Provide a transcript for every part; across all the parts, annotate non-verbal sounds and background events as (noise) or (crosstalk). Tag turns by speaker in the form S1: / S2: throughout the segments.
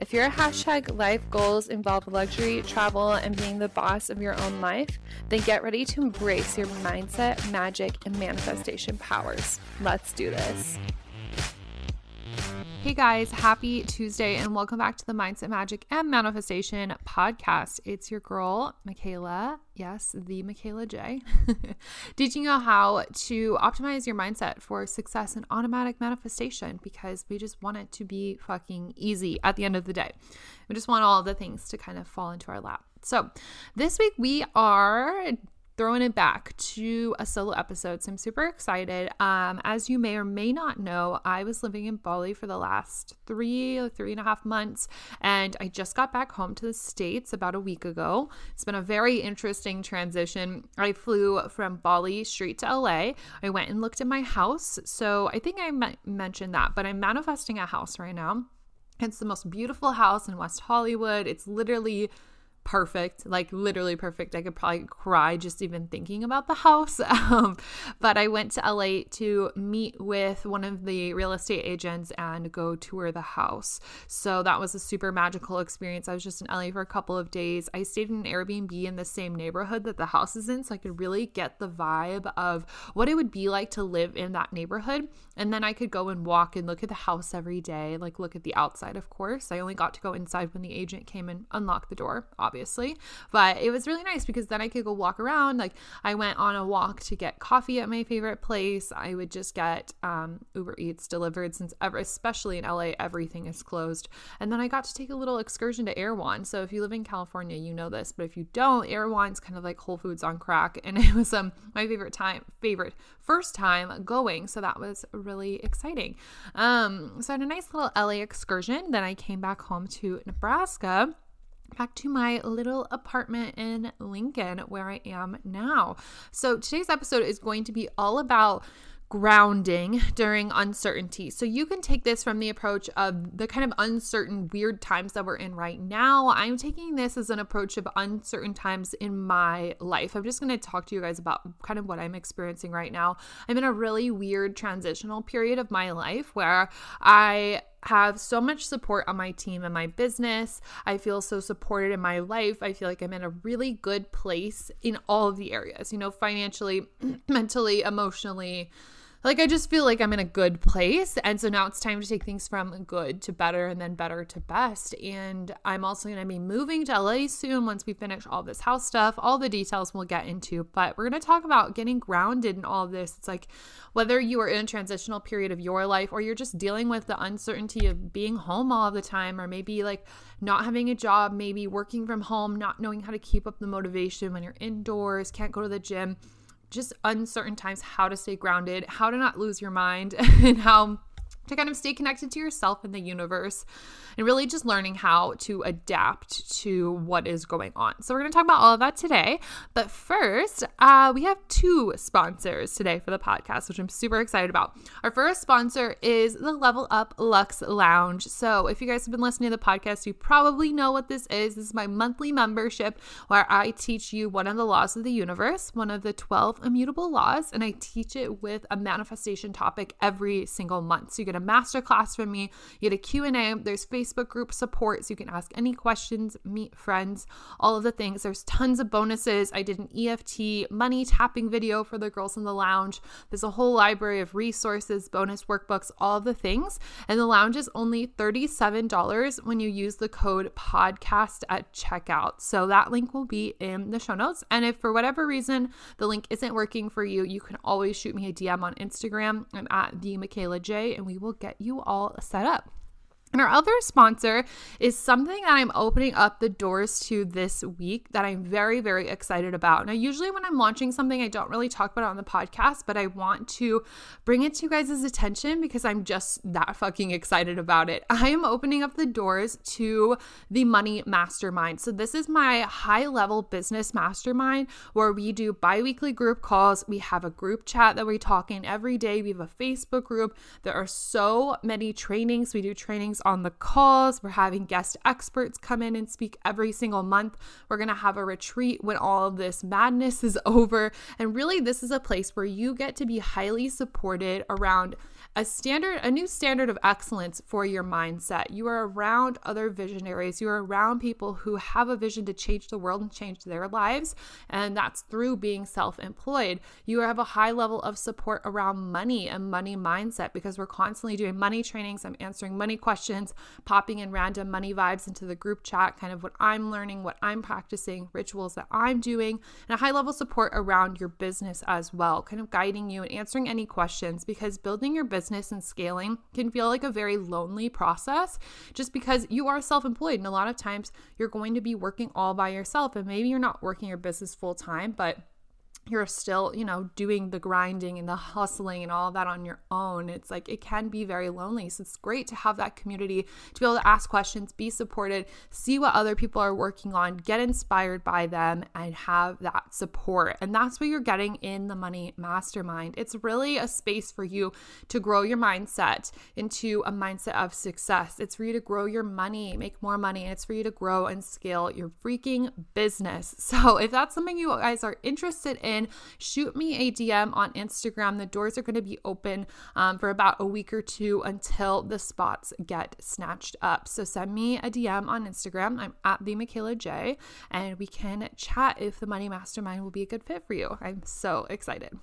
S1: If your hashtag life goals involve luxury, travel, and being the boss of your own life, then get ready to embrace your mindset, magic, and manifestation powers. Let's do this. Hey guys, happy Tuesday and welcome back to the Mindset Magic and Manifestation podcast. It's your girl, Michaela. Yes, the Michaela J. (laughs) Teaching you how to optimize your mindset for success and automatic manifestation because we just want it to be fucking easy at the end of the day. We just want all the things to kind of fall into our lap. So, this week we are throwing it back to a solo episode. So I'm super excited. Um, as you may or may not know, I was living in Bali for the last three, three and a half months, and I just got back home to the States about a week ago. It's been a very interesting transition. I flew from Bali straight to LA. I went and looked at my house. So I think I m- mentioned that, but I'm manifesting a house right now. It's the most beautiful house in West Hollywood. It's literally perfect, like literally perfect. I could probably cry just even thinking about the house. (laughs) Um, but I went to LA to meet with one of the real estate agents and go tour the house. So that was a super magical experience. I was just in LA for a couple of days. I stayed in an Airbnb in the same neighborhood that the house is in, so I could really get the vibe of what it would be like to live in that neighborhood. And then I could go and walk and look at the house every day, like look at the outside, of course. I only got to go inside when the agent came and unlocked the door, obviously. But it was really nice because then I could go walk around. Like I went on a walk to get coffee at my favorite place. I would just get um, Uber Eats delivered since ever, especially in LA, everything is closed. And then I got to take a little excursion to Erewhon. So if you live in California, you know this, but if you don't, Erewhon's kind of like Whole Foods on crack, (laughs) and it was um my favorite time, favorite first time going. So that was really exciting. Um, so I had a nice little LA excursion. Then I came back home to Nebraska back to my little apartment in Lincoln where I am now. So today's episode is going to be all about grounding during uncertainty. So you can take this from the approach of the kind of uncertain, weird times that we're in right now. I'm taking this as an approach of uncertain times in my life. I'm just going to talk to you guys about kind of what I'm experiencing right now. I'm in a really weird transitional period of my life where I have so much support on my team and my business. I feel so supported in my life. I feel like I'm in a really good place in all of the areas, you know, financially, (clears throat) mentally, emotionally, like I just feel like I'm in a good place. And so now it's time to take things from good to better and then better to best. And I'm also going to be moving to LA soon once we finish all this house stuff. All the details we'll get into, but we're going to talk about getting grounded in all this. It's like whether you are in a transitional period of your life or you're just dealing with the uncertainty of being home all the time or maybe like not having a job, maybe working from home, not knowing how to keep up the motivation when you're indoors, can't go to the gym just uncertain times how to stay grounded, how to not lose your mind, (laughs) and how to kind of stay connected to yourself and the universe and really just learning how to adapt to what is going on. So, we're going to talk about all of that today. But first, uh, we have two sponsors today for the podcast, which I'm super excited about. Our first sponsor is the Level Up Lux Lounge. So, if you guys have been listening to the podcast, you probably know what this is. This is my monthly membership where I teach you one of the laws of the universe, one of the 12 immutable laws, and I teach it with a manifestation topic every single month. So, you get a masterclass from me, you get a Q&A, there's Facebook group support so you can ask any questions, meet friends, all of the things. There's tons of bonuses. I did an EFT money tapping video for the girls in the lounge. There's a whole library of resources, bonus workbooks, all of the things. And the lounge is only $37 when you use the code podcast at checkout. So that link will be in the show notes. And if for whatever reason the link isn't working for you, you can always shoot me a DM on Instagram. I'm at the Michaela J, and we will get you all set up. And our other sponsor is something that I'm opening up the doors to this week that I'm very, very excited about. Now, usually when I'm launching something, I don't really talk about it on the podcast, but I want to bring it to you guys' attention because I'm just that fucking excited about it. I am opening up the doors to the Money Mastermind. So, this is my high level business mastermind where we do bi weekly group calls. We have a group chat that we talk in every day. We have a Facebook group. There are so many trainings. We do trainings on the calls. We're having guest experts come in and speak every single month. We're going to have a retreat when all of this madness is (laughs) over. And really, this is a place where you get to be highly supported around a standard, a new standard of excellence for your mindset. You are around other visionaries. You are around people who have a vision to change the world and change their lives. And that's through being self employed. You have a high level of support around money and money mindset because we're constantly doing money trainings. I'm answering money questions, popping in random money vibes into the group chat, kind of what I'm learning, what I'm practicing, rituals that I'm doing, and a high level support around your business as well, kind of guiding you and answering any questions because building your business business and scaling can feel like a very lonely process just because you are self employed. And a lot of times you're going to be working all by yourself. And maybe you're not working your business full time, but you're still, you know, doing the grinding and the hustling and all that on your own. It's like it can be very lonely. So it's great to have that community to be able to ask questions, be supported, see what other people are working on, get inspired by them, and have that support. And that's what you're getting in the Money Mastermind. It's really a space for you to grow your mindset into a mindset of success. It's for you to grow your money, make more money, and it's for you to grow and scale your freaking business. (laughs) So if that's something you guys are interested in, in, shoot me a DM on Instagram. The doors are going to be open um, for about a week or two until the spots get snatched up. So send me a DM on Instagram. I'm at the Michaela J, and we can chat if the Money Mastermind will be a good fit for you. I'm so excited.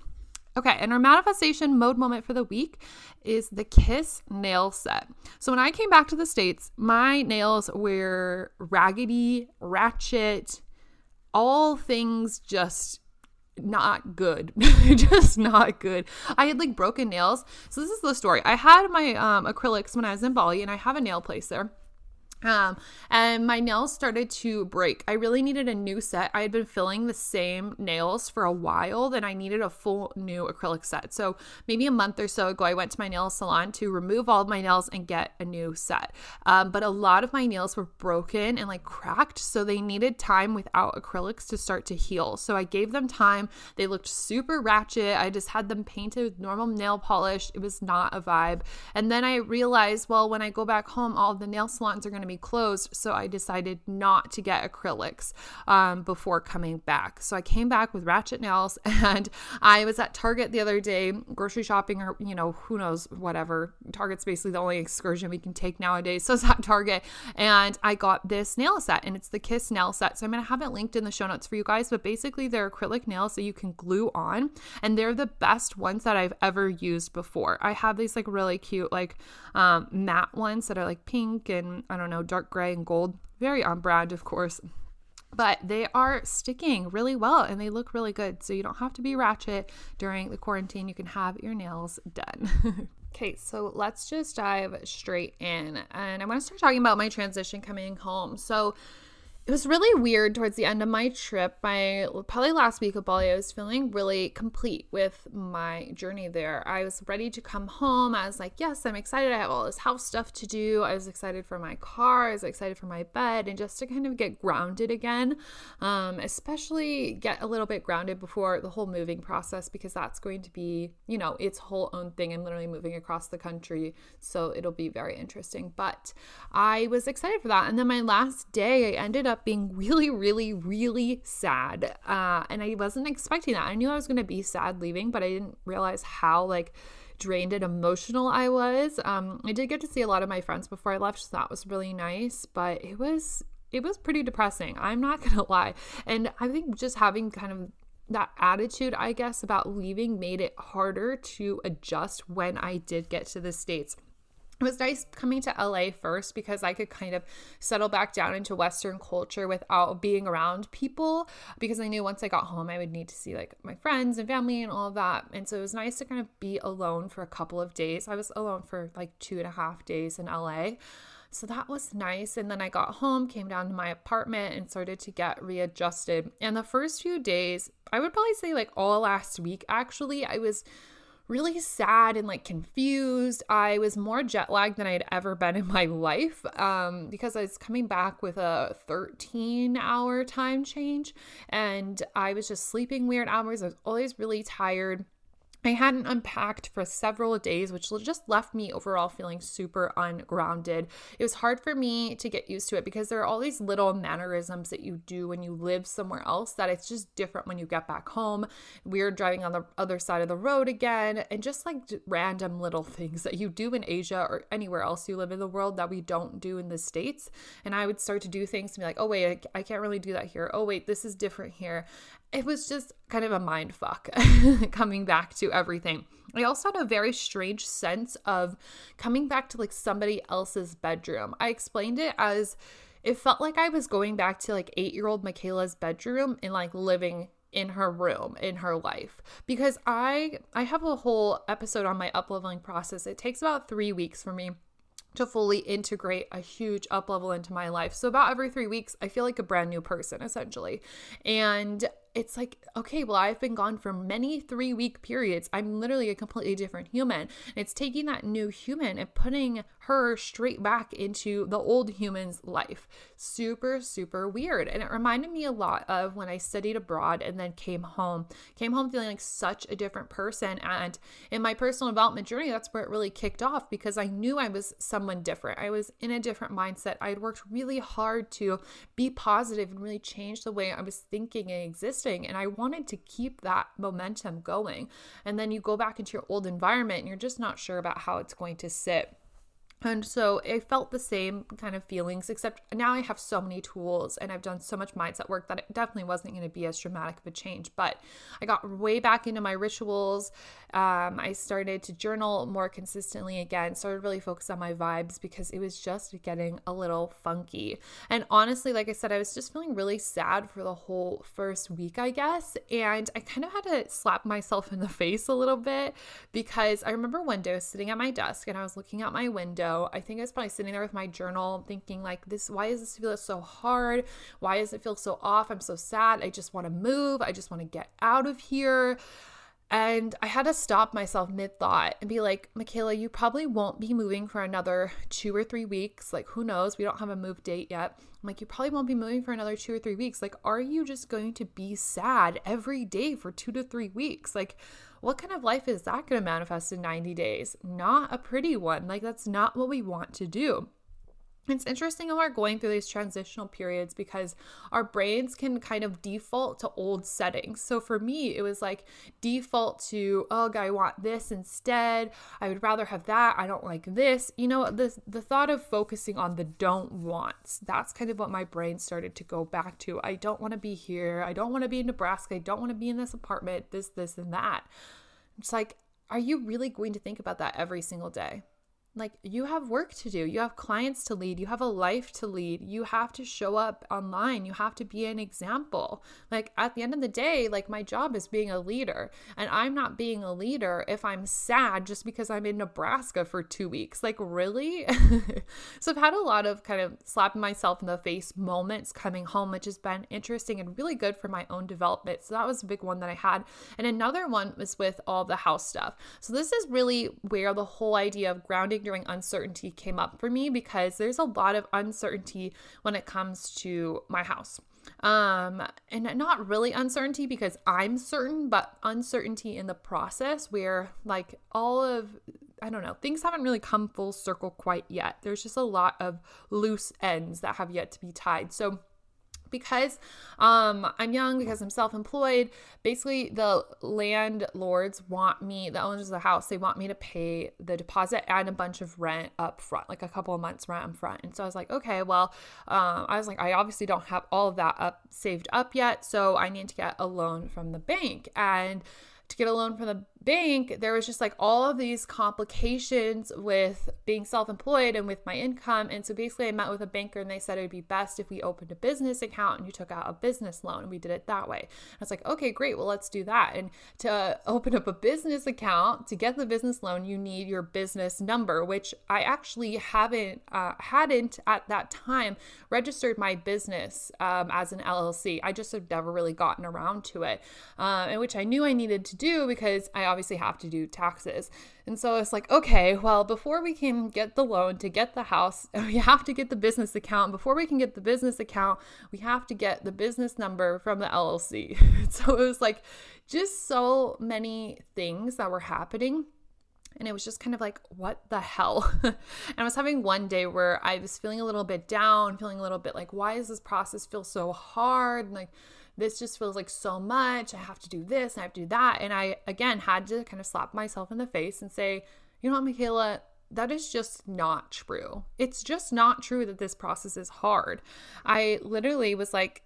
S1: Okay, and our manifestation mode moment for the week is the Kiss nail set. So when I came back to the States, my nails were raggedy, ratchet, all things just not good. (laughs) Just not good. I had like broken nails. So this is the story. I had my um, acrylics when i was in bali and i have a nail place there um, and my nails started to break. I really needed a new set. I had been filling the same nails for a while, then I needed a full new acrylic set. So maybe a month or so ago, I went to my nail salon to remove all of my nails and get a new set. Um, but a lot of my nails were broken and like cracked, so they needed time without acrylics to start to heal. So I gave them time. They looked super ratchet. I just had them painted with normal nail polish. It was not a vibe. And then I realized, well, when I go back home, all the nail salons are going to be closed. So I decided not to get acrylics um, before coming back. So I came back with ratchet nails (laughs) and I was at Target the other day, grocery shopping or, you know, who knows, whatever. Target's basically the only excursion we can take nowadays. (laughs) So it's at Target and I got this nail set and it's the Kiss nail set. So I'm going to have it linked in the show notes for you guys. But basically, they're acrylic nails that you can glue on and they're the best ones that I've ever used before. I have these like really cute, like um, matte ones that are like pink and I don't know, dark gray and gold. Very on brand, of course. But they are sticking really well and they look really good. So you don't have to be ratchet during the quarantine. You can have your nails done. (laughs) Okay, so let's just dive straight in. And I want to start talking about my transition coming home. So, it was really weird towards the end of my trip. My probably last week of Bali, I was feeling really complete with my journey there. I was ready to come home. I was like, yes, I'm excited. I have all this house stuff to do. I was excited for my car. I was excited for my bed and just to kind of get grounded again, um, especially get a little bit grounded before the whole moving process because that's going to be, you know, its whole own thing. I'm literally moving across the country, so it'll be very interesting. But I was excited for that. And then my last day, I ended up up being really, really, really sad. Uh, and I wasn't expecting that. I knew I was going to be sad leaving, but I didn't realize how like drained and emotional I was. Um, I did get to see a lot of my friends before I left, so that was really nice. But it was it was pretty depressing. I'm not (laughs) gonna lie. And I think just having kind of that attitude, I guess, about leaving made it harder to adjust when I did get to the States it was nice coming to LA first because I could kind of settle back down into Western culture without being around people because I knew once I got home I would need to see like my friends and family and all of that. And so it was nice to kind of be alone for a couple of days. I was alone for like two and a half days in LA So that was nice. And then I got home, came down to my apartment, and started to get readjusted. And the first few days, I would probably say like all last week, actually, I was really sad and like confused. I was more jet lagged than I'd ever been in my life um, because I was coming back with a 13 hour time change and I was just sleeping weird hours. I was always really tired. I hadn't unpacked for several days, which just left me overall feeling super ungrounded. It was hard for me to get used to it because there are all these little mannerisms that you do when you live somewhere else that it's just different when you get back home. We're driving on the other side of the road again, and just like random little things that you do in Asia or anywhere else you live in the world that we don't do in the States. And I would start to do things to be like, oh, wait, I can't really do that here. Oh, wait, this is different here it was just kind of a mind fuck (laughs) coming back to everything. I also had a very strange sense of coming back to like somebody else's bedroom. I explained it as it felt like I was going back to like eight year old Michaela's bedroom and like living in her room in her life because i i have a whole episode on my upleveling process it takes about three weeks for me to fully integrate a huge up level into my life. So, about every three weeks, I feel like a brand new person essentially. And it's like, okay, well, I've been gone for many three week periods. I'm literally a completely different human. And it's taking that new human and putting her straight back into the old human's life. Super, super weird. And it reminded me a lot of when I studied abroad and then came home. Came home feeling like such a different person. And in my personal development journey, that's where it really kicked off because I knew I was someone different. I was in a different mindset. I had worked really hard to be positive and really change the way I was thinking and existing and I wanted to keep that momentum going. And then you go back into your old environment and you're just not sure about how it's going to sit. And so I felt the same kind of feelings, except now I have so many tools and I've done so much mindset work that it definitely wasn't going to be as dramatic of a change. But I got way back into my rituals. Um, I started to journal more consistently again, started really focus on my vibes because it was just getting a little funky. And honestly, like I said, I was just feeling really sad for the whole first week, I guess. And I kind of had to slap myself in the (laughs) face a little bit because I remember one day I was sitting at my desk and I was looking out my window I think I was probably sitting there with my journal thinking, like, this, why does this feel so hard? Why does it feel so off? I'm so sad. I just want to move. I just want to get out of here. And I had to stop myself mid thought and be like, Michaela, you probably won't be moving for another two or three weeks. Like, who knows? We don't have a move date yet. I'm like, you probably won't be moving for another two or three weeks. Like, are you just going to be sad every day for two to three weeks? Like, what kind of life is that going to manifest in 90 days? Not a pretty one. Like, that's not what we want to do. It's interesting when we're going through these transitional periods because our brains can kind of default to old settings. So for me, it was like default to, oh, I want this instead. I would rather have that. I don't like this. You know, the, the thought of focusing on the don't wants, that's kind of what my brain started to go back to. I don't want to be here. I don't want to be in Nebraska. I don't want to be in this apartment, this, this, and that. It's like, are you really going to think about that every single day? Like you have work to do. You have clients to lead. You have a life to lead. You have to show up online. You have to be an example. Like at the end of the day like my job is being a leader. And i'm not being a leader if i'm sad just because i'm in nebraska for two weeks. Like really? (laughs) So i've had a lot of kind of slapping myself in the face moments coming home which has been interesting and really good for my own development. So that was a big one that i had. And another one was with all the house stuff. So this is really where the whole idea of grounding during uncertainty came up for me because there's a lot of uncertainty when it comes to my house. Um, and not really uncertainty because I'm certain, but uncertainty in the process where like all of I don't know, things haven't really come full circle quite yet. There's just a lot of loose ends that have yet to be tied. So because um, I'm young, because I'm self employed, basically the landlords want me, the owners of the house, they want me to pay the deposit and a bunch of rent up front, like a couple of months rent up front. And so I was like, okay, well, um, I was like, I obviously don't have all of that up saved up yet. So I need to get a loan from the bank. And to get a loan from the bank, there was just like all of these complications with being self employed and with my income. And so basically, I met with a banker and they said it would be best if we opened a business account and you took out a business loan. And we did it that way. I was like, okay, great. Well, let's do that. And to open up a business account, to get the business loan, you need your business number, which I actually haven't, uh, hadn't at that time registered my business um, as an LLC. I just have never really gotten around to it, uh, and which I knew I needed to do because I obviously have to do taxes. And so it's like, okay, well, before we can get the loan to get the house, (laughs) we have to get the business account. Before we can get the business account, we have to get the business number from the LLC. (laughs) so it was like just so many things that were happening and it was just kind of like what the hell (laughs) and i was having one day where i was feeling a little bit down feeling a little bit like why does this process feel so hard and like this just feels like so much. I have to do this I have to do that. And I, again, had to kind of slap myself in the face and say, you know what, Michaela, that is just not true. It's just not true that this process is hard. I literally was like,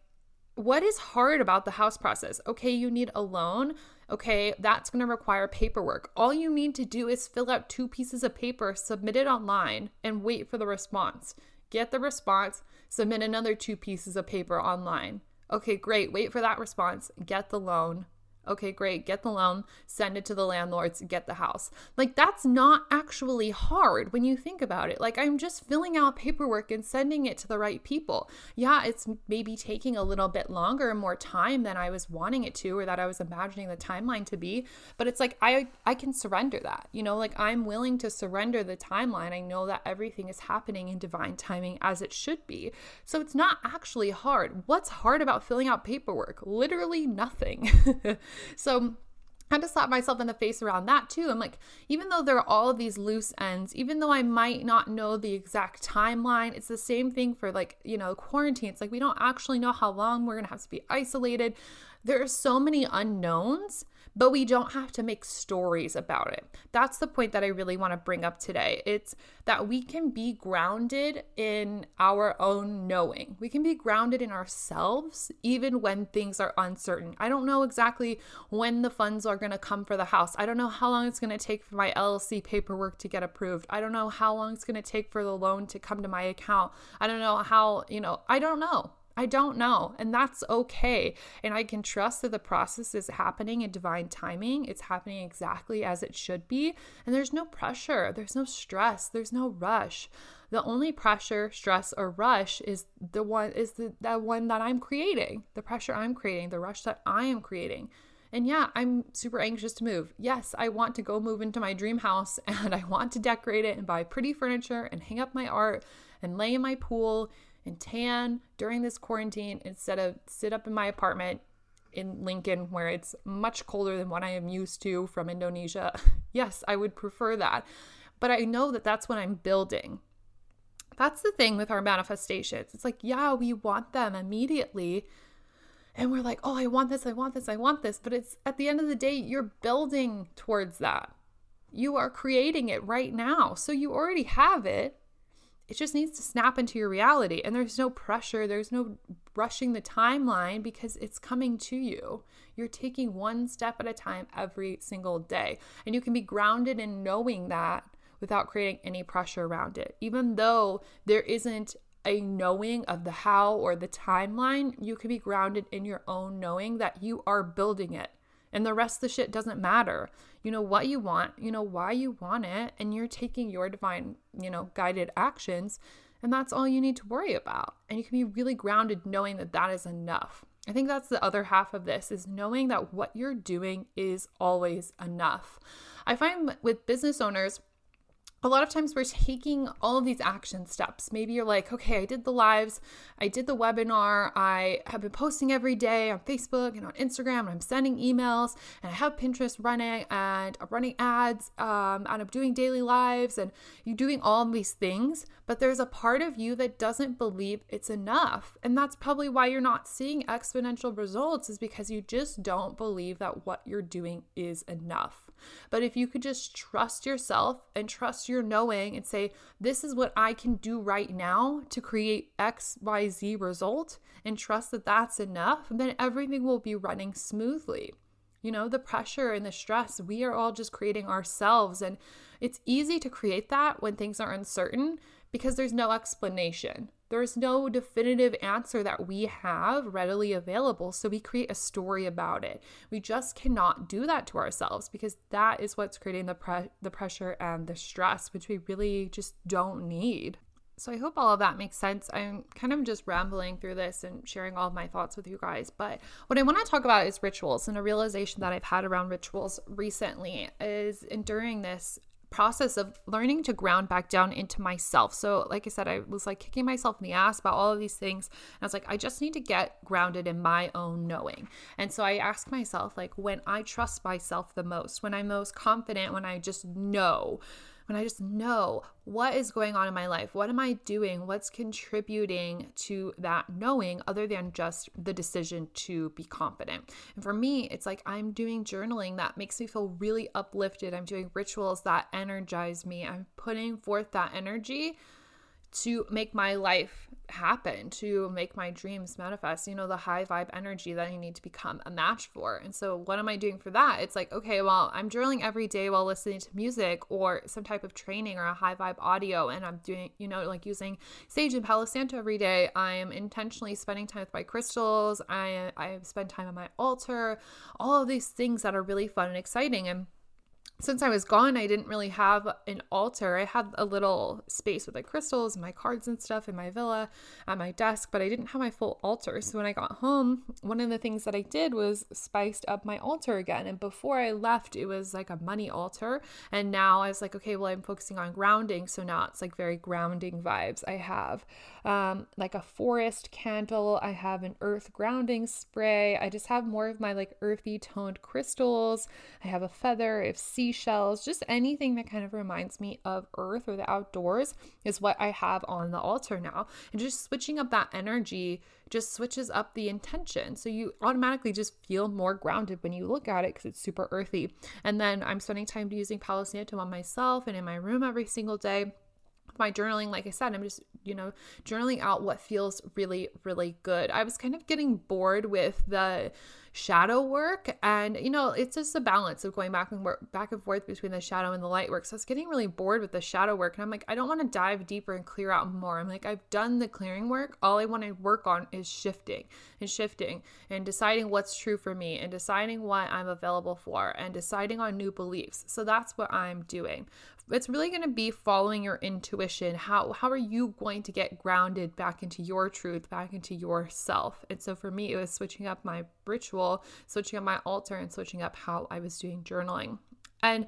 S1: what is hard about the house process? Okay, you need a loan. Okay, that's going to require paperwork. All you need to do is fill out two pieces of paper, submit it online, and wait for the response. Get the response, submit another two pieces of paper online. Okay, great. Wait for that response. Get the loan. Okay, great. Get the loan, send it to the landlords, get the house. Like, that's not actually hard when you think about it. Like, I'm just filling out paperwork and sending it to the right people. Yeah, it's maybe taking a little bit longer and more time than I was wanting it to or that I was imagining the timeline to be, but it's like I I can surrender that. You know, like I'm willing to surrender the timeline. I know that everything is happening in divine timing as it should be. So it's not actually hard. What's hard about filling out paperwork? Literally nothing. (laughs) So I had to slap myself in the face around that too. I'm like, even though there are all of these loose ends, even though I might not know the exact timeline, it's the same thing for like, you know, quarantine. It's like we don't actually know how long we're going to have to be isolated. There are so many unknowns but we don't have to make stories about it. That's the point that I really want to bring up today. It's that we can be grounded in our own knowing. We can be grounded in ourselves even when things are uncertain. I don't know exactly when the funds are going to come for the house. I don't know how long it's going to take for my LLC paperwork to get approved. I don't know how long it's going to take for the loan to come to my account. I don't know how, you know, I don't know. I don't know, and that's okay. And I can trust that the process is happening in divine timing. It's happening exactly as it should be. And there's no pressure, there's no stress, there's no rush. The only pressure, stress, or rush is the one is the that one that I'm creating. The pressure I'm creating, the rush that I am creating. And yeah, I'm super anxious to move. Yes, I want to go move into my dream house (laughs) and I want to decorate it and buy pretty furniture and hang up my art and lay in my pool and tan during this quarantine instead of sit up in my apartment in Lincoln where it's much colder than what I am used to from Indonesia. (laughs) yes, I would prefer that. But I know that that's what I'm building. That's the thing with our manifestations. It's like, yeah, we want them immediately. And we're like, oh, I want this, I want this, I want this. But it's at the end of the day, you're building towards that. You are creating it right now. So you already have it it just needs to snap into your reality. And there's no pressure, there's no rushing the timeline because it's coming to you. You're taking one step at a time every single day. And you can be grounded in knowing that without creating any pressure around it. Even though there isn't a knowing of the how or the timeline, you can be grounded in your own knowing that you are building it and the rest of the shit doesn't matter. You know what you want, you know why you want it, and you're taking your divine, you know, guided actions, and that's all you need to worry about. And you can be really grounded knowing that that is enough. I think that's the other half of this is knowing that what you're doing is always enough. I find with business owners, a lot of times we're taking all of these action steps. Maybe you're like, okay, I did the lives, I did the webinar, I have been posting every day on Facebook and on Instagram, and I'm sending emails, and I have Pinterest running, and I'm running ads, um, and I'm doing daily lives, and you're doing all these things. But there's a part of you that doesn't believe it's enough. And that's probably why you're not seeing exponential results, is because you just don't believe that what you're doing is enough. But if you could just trust yourself and trust your knowing and say, this is what I can do right now to create XYZ result and trust that that's enough, then everything will be running smoothly. You know, the pressure and the stress, we are all just creating ourselves. And it's easy to create that when things are uncertain because there's no explanation. There's no definitive answer that we have readily available. So we create a story about it. We just cannot do that to ourselves because that is what's creating the, pre- the pressure and the stress, which we really just don't need. So I hope all of that makes sense. I'm kind of just rambling through this and sharing all of my thoughts with you guys. But what I want to talk about is rituals and a realization that I've had around rituals recently is during this process of learning to ground back down into myself. So, like I said, I was like kicking myself in the ass about all of these things. And I was like, I just need to get grounded in my own knowing. And so I asked myself, like, when I trust myself the most, when I'm most confident, when I just know when I just know what is going on in my life, what am I doing, what's contributing to that knowing other than just the decision to be confident. And for me, it's like I'm doing journaling that makes me feel really uplifted. I'm doing rituals that energize me. I'm putting forth that energy to make my life happen, to make my dreams manifest, you know, the high vibe energy that I need to become a match for. And so, what am I doing for that? It's like, okay, well, I'm journaling every day while listening to music or some type of training or a high vibe audio, and I'm doing, you know, like using Sage and Palo Santo every day. I am intentionally spending time with my crystals. I I spend time on my altar. All of these things that are really fun and exciting. And since I was gone, I didn't really have an altar. I had a little space with like crystals my cards and stuff in my villa at my desk, but I didn't have my full altar. So when I got home, one of the things that I did was spiced up my altar again. And before I left, it was like a money altar. And now I was like, okay, well, I'm focusing on grounding. So now it's like very grounding vibes. I have um, like a forest candle, I have an earth grounding spray. I just have more of my like earthy toned crystals. I have a feather, I have sea seashells, just anything that kind of reminds me of earth or the outdoors is what I have on the altar now. And just switching up that energy just switches up the intention. So you automatically just feel more grounded when you look at it because it's super earthy. And then I'm spending time using Palo Santo on myself and in my room every single day my journaling like i said i'm just you know journaling out what feels really really good. I was kind of getting bored with the shadow work and you know it's just a balance of going back and work, back and forth between the shadow and the light work. So i was getting really bored with the shadow work and i'm like i don't want to dive deeper and clear out more. I'm like i've done the clearing work. All i want to work on is shifting and shifting and deciding what's true for me and deciding what i'm available for and deciding on new beliefs. So that's what i'm doing it's really going to be following your intuition. How how are you going to get grounded back into your truth back into yourself? And so for me it was switching up my ritual switching up my altar and switching up how i was doing journaling and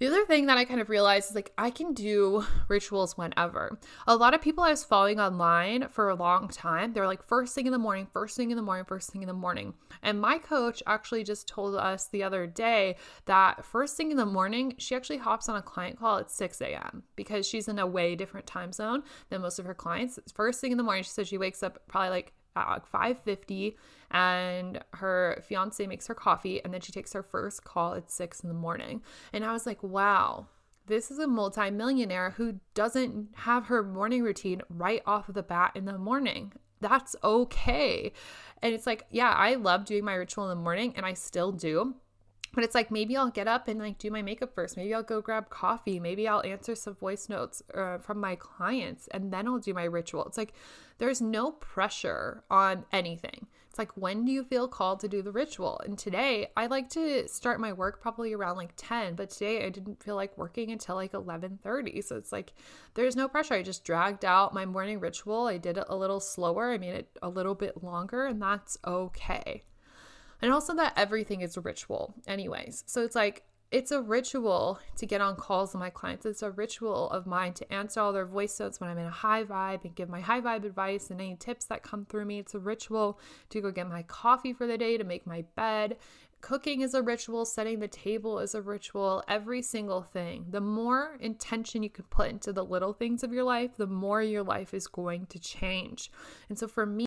S1: the other thing that I kind of realized is like I can do rituals whenever. A lot of people I was following online for a long time, they're like first thing in the morning, first thing in the morning, first thing in the morning. And my coach actually just told us the other day that first thing in the morning, she actually hops on a client call at 6 a.m. because she's in a way different time zone than most of her clients. First thing in the morning, she said she wakes up probably like at like 5.50 and her fiance makes her coffee and then she takes her first call at 6 in the morning. And i was like wow this is a multimillionaire who doesn't have her morning routine right off of the bat in the morning. That's okay. And it's like yeah i love doing my ritual in the morning and i still do but it's like maybe I'll get up and like do my makeup first. Maybe I'll go grab coffee. Maybe I'll answer some voice notes uh, from my clients and then I'll do my ritual. It's like there's no pressure on anything. It's like when do you feel called to do the ritual? And today I like to start my work probably around like 10, but today I didn't feel like working until like 11:30. So it's like there's no pressure. I just dragged out my morning ritual. I did it a little slower. I made it a little bit longer and that's okay and also that everything is a ritual, anyways. So it's like, it's a ritual to get on calls with my clients. It's a ritual of mine to answer all their voice notes when I'm in a high vibe and give my high vibe advice and any tips that come through me. It's a ritual to go get my coffee for the day, to make my bed. Cooking is a ritual, setting the table is a ritual, every single thing. The more intention you can put into the little things of your life, the more your life is going to change. And so for me,